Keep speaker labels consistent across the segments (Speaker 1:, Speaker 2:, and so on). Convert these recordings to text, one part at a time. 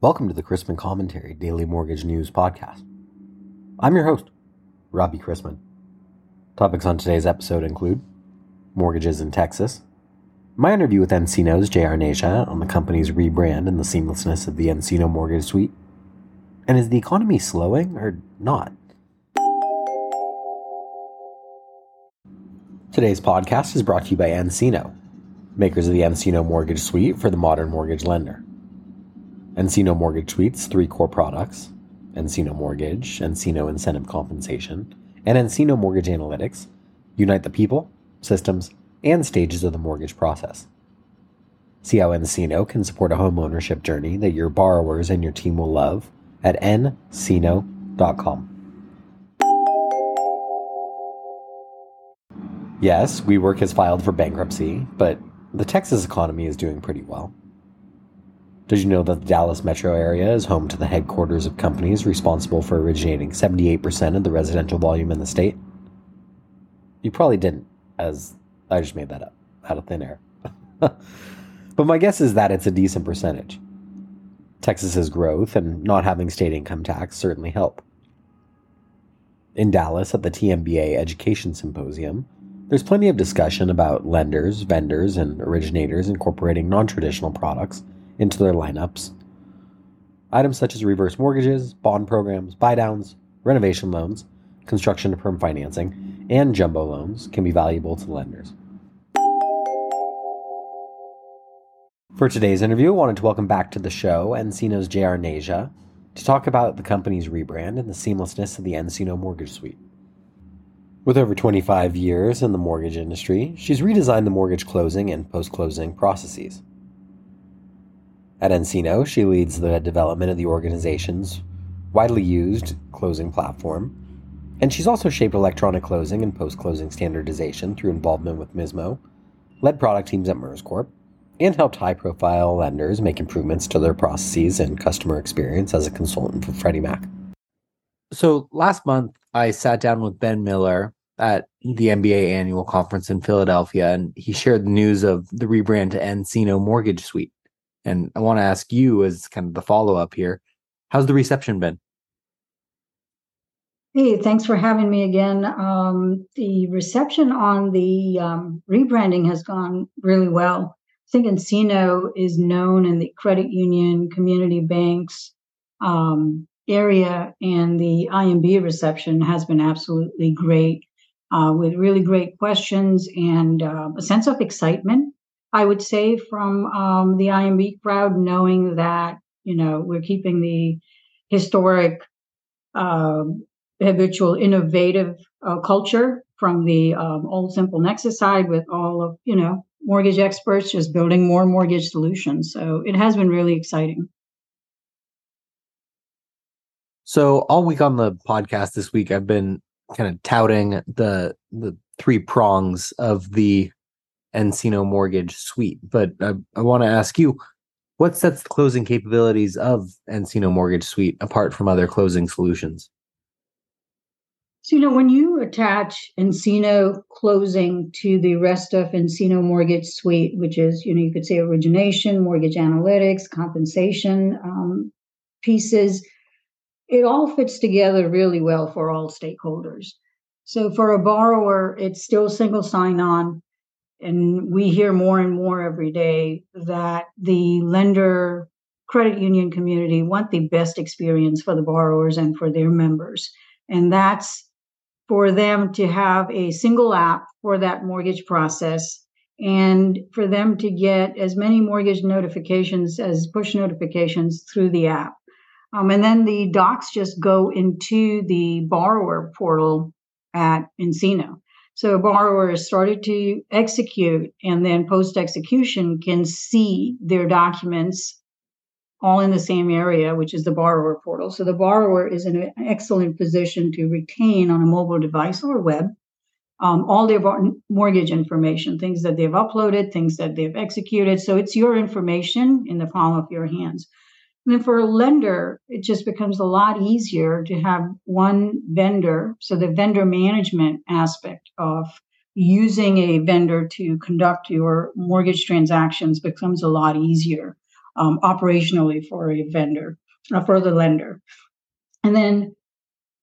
Speaker 1: Welcome to the Chrisman Commentary Daily Mortgage News Podcast. I'm your host, Robbie Chrisman. Topics on today's episode include mortgages in Texas, my interview with nCino's Jay Arneja on the company's rebrand and the seamlessness of the nCino Mortgage Suite, and is the economy slowing or not? Today's podcast is brought to you by nCino, makers of the nCino Mortgage Suite for the modern mortgage lender. nCino Mortgage Suite's three core products nCino Mortgage, nCino Incentive Compensation, and nCino Mortgage Analytics unite the people, systems, and stages of the mortgage process. See how nCino can support a home ownership journey that your borrowers and your team will love at nCino.com. Yes, WeWork has filed for bankruptcy, but the Texas economy is doing pretty well. Did you know that the Dallas metro area is home to the headquarters of companies responsible for originating 78% of the residential volume in the state? You probably didn't, as I just made that up out of thin air. but my guess is that it's a decent percentage. Texas's growth and not having state income tax certainly help. In Dallas at the TMBA Education Symposium, there's plenty of discussion about lenders, vendors, and originators incorporating non traditional products into their lineups. Items such as reverse mortgages, bond programs, buydowns, renovation loans, construction to perm financing, and jumbo loans can be valuable to lenders. For today's interview, I wanted to welcome back to the show nCino's Jay Arneja to talk about the company's rebrand and the seamlessness of the nCino Mortgage Suite. With over 25 years in the mortgage industry, she's redesigned the mortgage closing and post closing processes. At nCino, she leads the development of the organization's widely used closing platform, and she's also shaped electronic closing and post closing standardization through involvement with MISMO, led product teams at MERS Corp, and helped high profile lenders make improvements to their processes and customer experience as a consultant for Freddie Mac. So last month, I sat down with Ben Miller at the MBA annual conference in Philadelphia, and he shared the news of the rebrand to nCino Mortgage Suite. And I want to ask you, as kind of the follow up here, how's the reception been?
Speaker 2: Hey, thanks for having me again. Um, the reception on the um, rebranding has gone really well. I think nCino is known in the credit union, community banks um, area, and the IMB reception has been absolutely great uh, with really great questions and uh, a sense of excitement I would say from um, the IMB crowd, knowing that you know we're keeping the historic, uh, habitual, innovative uh, culture from the um, old Simple Nexus side, with all of you know mortgage experts just building more mortgage solutions. So it has been really exciting.
Speaker 1: So all week on the podcast this week, I've been kind of touting the the three prongs of the nCino Mortgage suite. But I, I want to ask you, what sets the closing capabilities of nCino Mortgage Suite apart from other closing solutions?
Speaker 2: So, you know, when you attach nCino closing to the rest of nCino Mortgage Suite, which is, you know, you could say origination, mortgage analytics, compensation um, pieces, it all fits together really well for all stakeholders. So, for a borrower, it's still single sign on and we hear more and more every day that the lender credit union community want the best experience for the borrowers and for their members. And that's for them to have a single app for that mortgage process and for them to get as many mortgage notifications as push notifications through the app. Um, and then the docs just go into the borrower portal at nCino so a borrower has started to execute and then post execution can see their documents all in the same area, which is the borrower portal. So the borrower is in an excellent position to retain on a mobile device or web um, all their mortgage information, things that they've uploaded, things that they've executed. So it's your information in the palm of your hands. And then for a lender, it just becomes a lot easier to have one vendor. So the vendor management aspect of using a vendor to conduct your mortgage transactions becomes a lot easier. um, operationally for a vendor, uh, for the lender. And then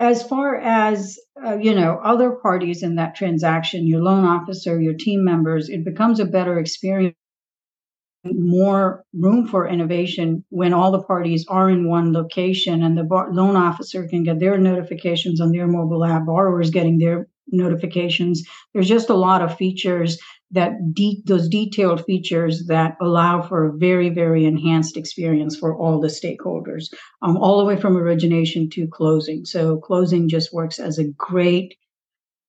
Speaker 2: as far as uh, you know other parties in that transaction your loan officer your team members it becomes a better experience more room for innovation when all the parties are in one location and the bar- loan officer can get their notifications on their mobile app borrowers getting their notifications. There's just a lot of features that de- those detailed features that allow for a very very enhanced experience for all the stakeholders um, all the way from origination to closing. So closing just works as a great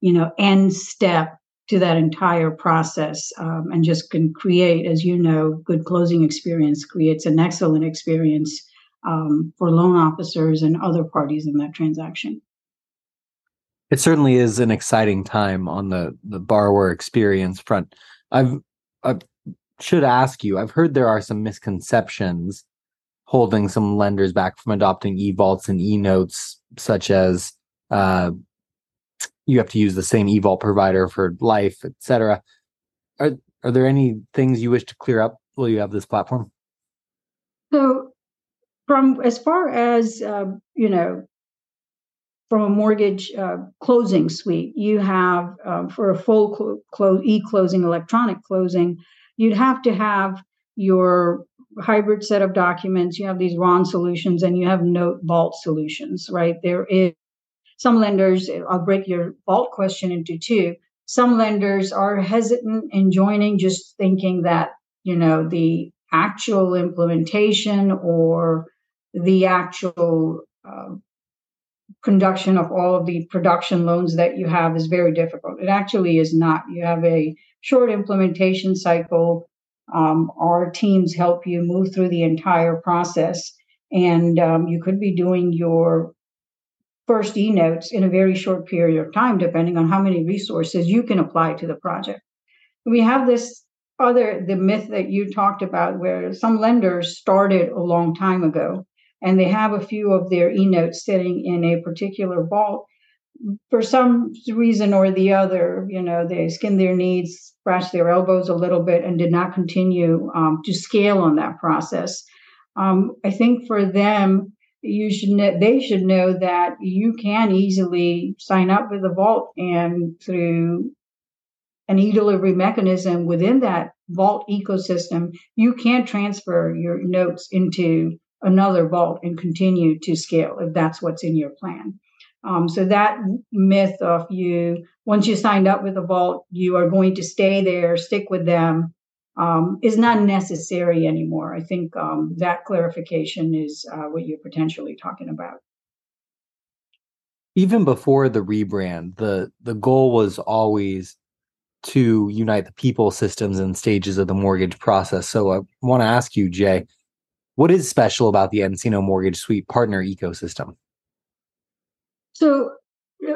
Speaker 2: you know end step to that entire process um, and just can create as you know good closing experience creates an excellent experience um, for loan officers and other parties in that transaction
Speaker 1: it certainly is an exciting time on the the borrower experience front. I've I should ask you. I've heard there are some misconceptions holding some lenders back from adopting e-vaults and e-notes, such as uh, you have to use the same e-vault provider for life, etc. Are are there any things you wish to clear up while you have this platform?
Speaker 2: So, from as far as uh, you know, from a mortgage uh, closing suite, you have uh, for a full clo- clo- e-closing, electronic closing, you'd have to have your hybrid set of documents. You have these RON solutions, and you have Note Vault solutions. Right there is some lenders. I'll break your vault question into two. Some lenders are hesitant in joining, just thinking that you know the actual implementation or the actual uh, conduction of all of the production loans that you have is very difficult. It actually is not. You have a short implementation cycle. Um, our teams help you move through the entire process, and um, you could be doing your first e notes in a very short period of time, depending on how many resources you can apply to the project. We have this other the myth that you talked about, where some lenders started a long time ago and they have a few of their e-notes sitting in a particular vault for some reason or the other you know they skinned their knees scratched their elbows a little bit and did not continue um, to scale on that process um, i think for them you should know, they should know that you can easily sign up with the vault and through an e-delivery mechanism within that vault ecosystem you can transfer your notes into another vault and continue to scale if that's what's in your plan. Um, so that myth of you, once you signed up with a vault, you are going to stay there, stick with them, um, is not necessary anymore. I think um, that clarification is uh, what you're potentially talking about.
Speaker 1: Even before the rebrand, the the goal was always to unite the people, systems, and stages of the mortgage process. So I want to ask you, Jay, what is special about the nCino Mortgage Suite partner ecosystem?
Speaker 2: So,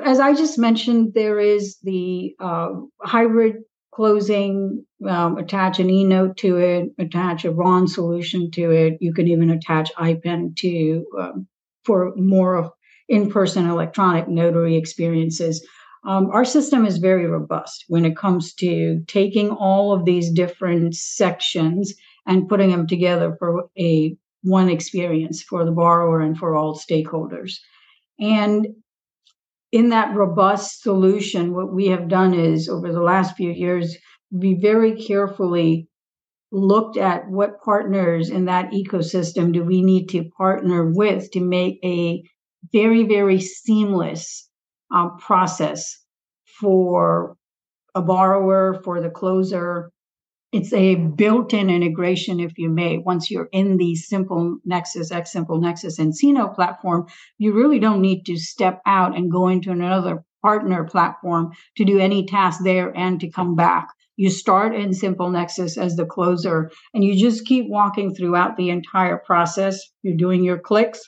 Speaker 2: as I just mentioned, there is the uh, hybrid closing, um, attach an e-note to it, attach a RON solution to it. You can even attach IPEN to um, for more of in-person electronic notary experiences. Um, our system is very robust when it comes to taking all of these different sections and putting them together for a one experience for the borrower and for all stakeholders. And in that robust solution, what we have done is over the last few years, we very carefully looked at what partners in that ecosystem do we need to partner with to make a very, very seamless uh, process for a borrower, for the closer, it's a built-in integration, if you may. Once you're in the Simple Nexus, X Simple Nexus nCino platform, you really don't need to step out and go into another partner platform to do any task there and to come back. You start in Simple Nexus as the closer, and you just keep walking throughout the entire process. You're doing your clicks.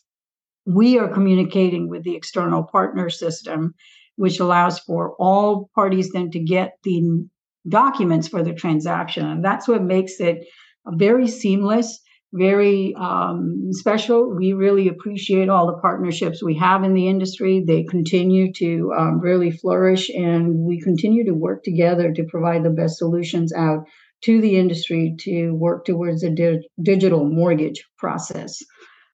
Speaker 2: We are communicating with the external partner system, which allows for all parties then to get the documents for the transaction. And that's what makes it very seamless, very um, special. We really appreciate all the partnerships we have in the industry. They continue to um, really flourish, and we continue to work together to provide the best solutions out to the industry to work towards a di- digital mortgage process.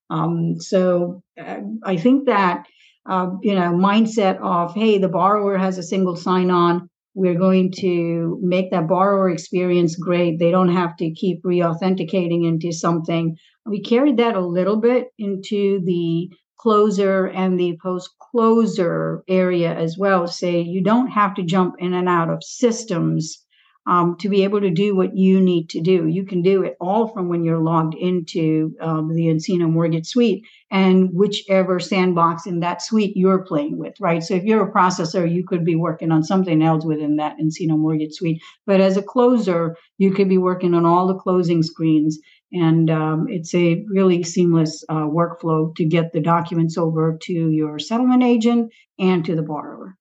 Speaker 2: Um, so uh, I think that uh, you know mindset of hey, the borrower has a single sign-on. We're going to make that borrower experience great. They don't have to keep re-authenticating into something. We carried that a little bit into the closer and the post closer area as well. Say you don't have to jump in and out of systems um, to be able to do what you need to do. You can do it all from when you're logged into um, the nCino Mortgage Suite and whichever sandbox in that suite you're playing with, right? So if you're a processor, you could be working on something else within that nCino Mortgage Suite. But as a closer, you could be working on all the closing screens. And um, it's a really seamless uh, workflow to get the documents over to your settlement agent and to the borrower.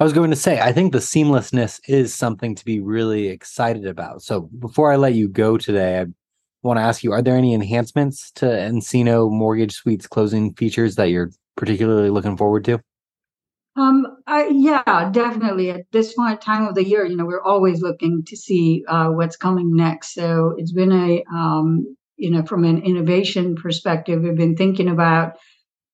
Speaker 1: I was going to say, I think the seamlessness is something to be really excited about. So before I let you go today, I want to ask you, are there any enhancements to nCino Mortgage Suite's closing features that you're particularly looking forward to?
Speaker 2: Um, I, yeah, definitely. At this point, time of the year, you know, we're always looking to see uh, what's coming next. So it's been a, um, you know, from an innovation perspective, we've been thinking about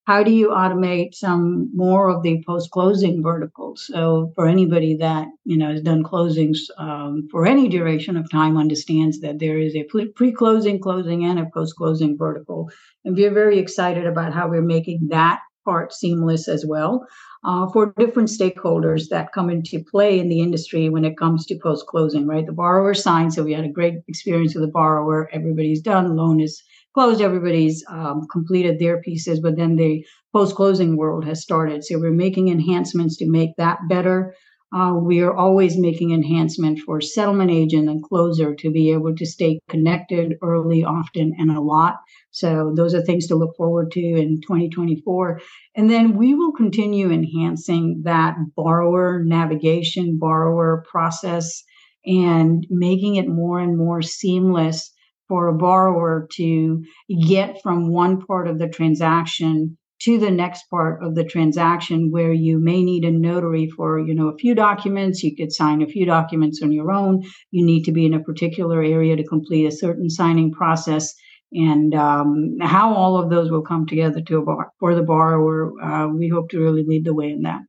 Speaker 2: how do you automate some more of the post closing verticals? So for anybody that you know has done closings um, for any duration of time understands that there is a pre-closing closing and a post closing vertical. And we're very excited about how we're making that part seamless as well uh, for different stakeholders that come into play in the industry when it comes to post closing right? The borrower signs so we had a great experience with the borrower. Everybody's done. Loan is closed, everybody's um, completed their pieces, but then the post closing world has started. So we're making enhancements to make that better. Uh, we are always making enhancement for settlement agent and closer to be able to stay connected early, often, and a lot. So those are things to look forward to in 2024. And then we will continue enhancing that borrower navigation, borrower process, and making it more and more seamless for a borrower to get from one part of the transaction to the next part of the transaction where you may need a notary for you know a few documents. You could sign a few documents on your own. You need to be in a particular area to complete a certain signing process. And um, how all of those will come together to a bar- for the borrower uh, we hope to really lead the way in that.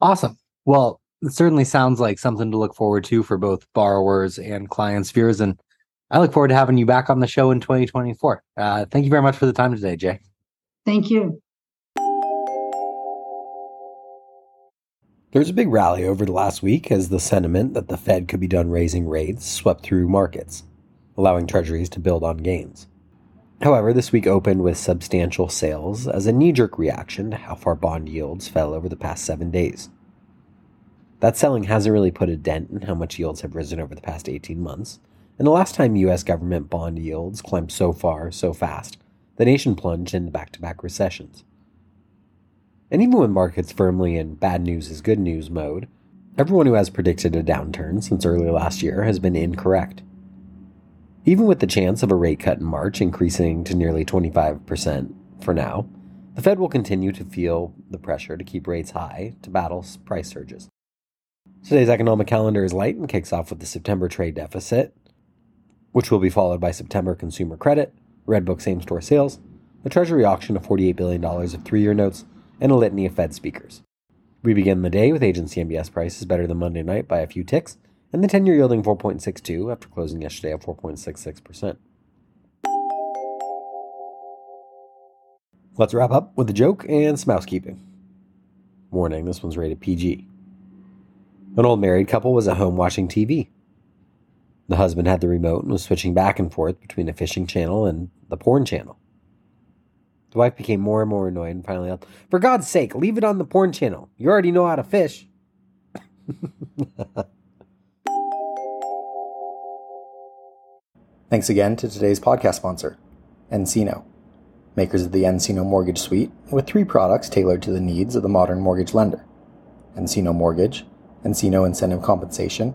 Speaker 1: Awesome. Well it certainly sounds like something to look forward to for both borrowers and clients viewers and I look forward to having you back on the show in 2024. Uh, thank you very much for the time today, Jay.
Speaker 2: Thank you.
Speaker 1: There was a big rally over the last week as the sentiment that the Fed could be done raising rates swept through markets, allowing treasuries to build on gains. However, this week opened with substantial sales as a knee jerk reaction to how far bond yields fell over the past seven days. That selling hasn't really put a dent in how much yields have risen over the past 18 months, and the last time U.S. government bond yields climbed so far, so fast, the nation plunged into back to back recessions. And even when markets firmly in bad news is good news mode, everyone who has predicted a downturn since early last year has been incorrect. Even with the chance of a rate cut in March increasing to nearly 25% for now, the Fed will continue to feel the pressure to keep rates high to battle price surges. Today's economic calendar is light and kicks off with the September trade deficit, which will be followed by September consumer credit, Redbook same store sales, a Treasury auction of $48 billion of three year notes, and a litany of Fed speakers. We begin the day with agency MBS prices better than Monday night by a few ticks, and the 10 year yielding 4.62 after closing yesterday at 4.66%. Let's wrap up with a joke and some housekeeping. Warning this one's rated PG. An old married couple was at home watching TV. The husband had the remote and was switching back and forth between a fishing channel and the porn channel. The wife became more and more annoyed and finally yelled, For God's sake, leave it on the porn channel. You already know how to fish.
Speaker 3: Thanks again to today's podcast sponsor, nCino, makers of the nCino Mortgage Suite, with three products tailored to the needs of the modern mortgage lender nCino Mortgage, nCino Incentive Compensation,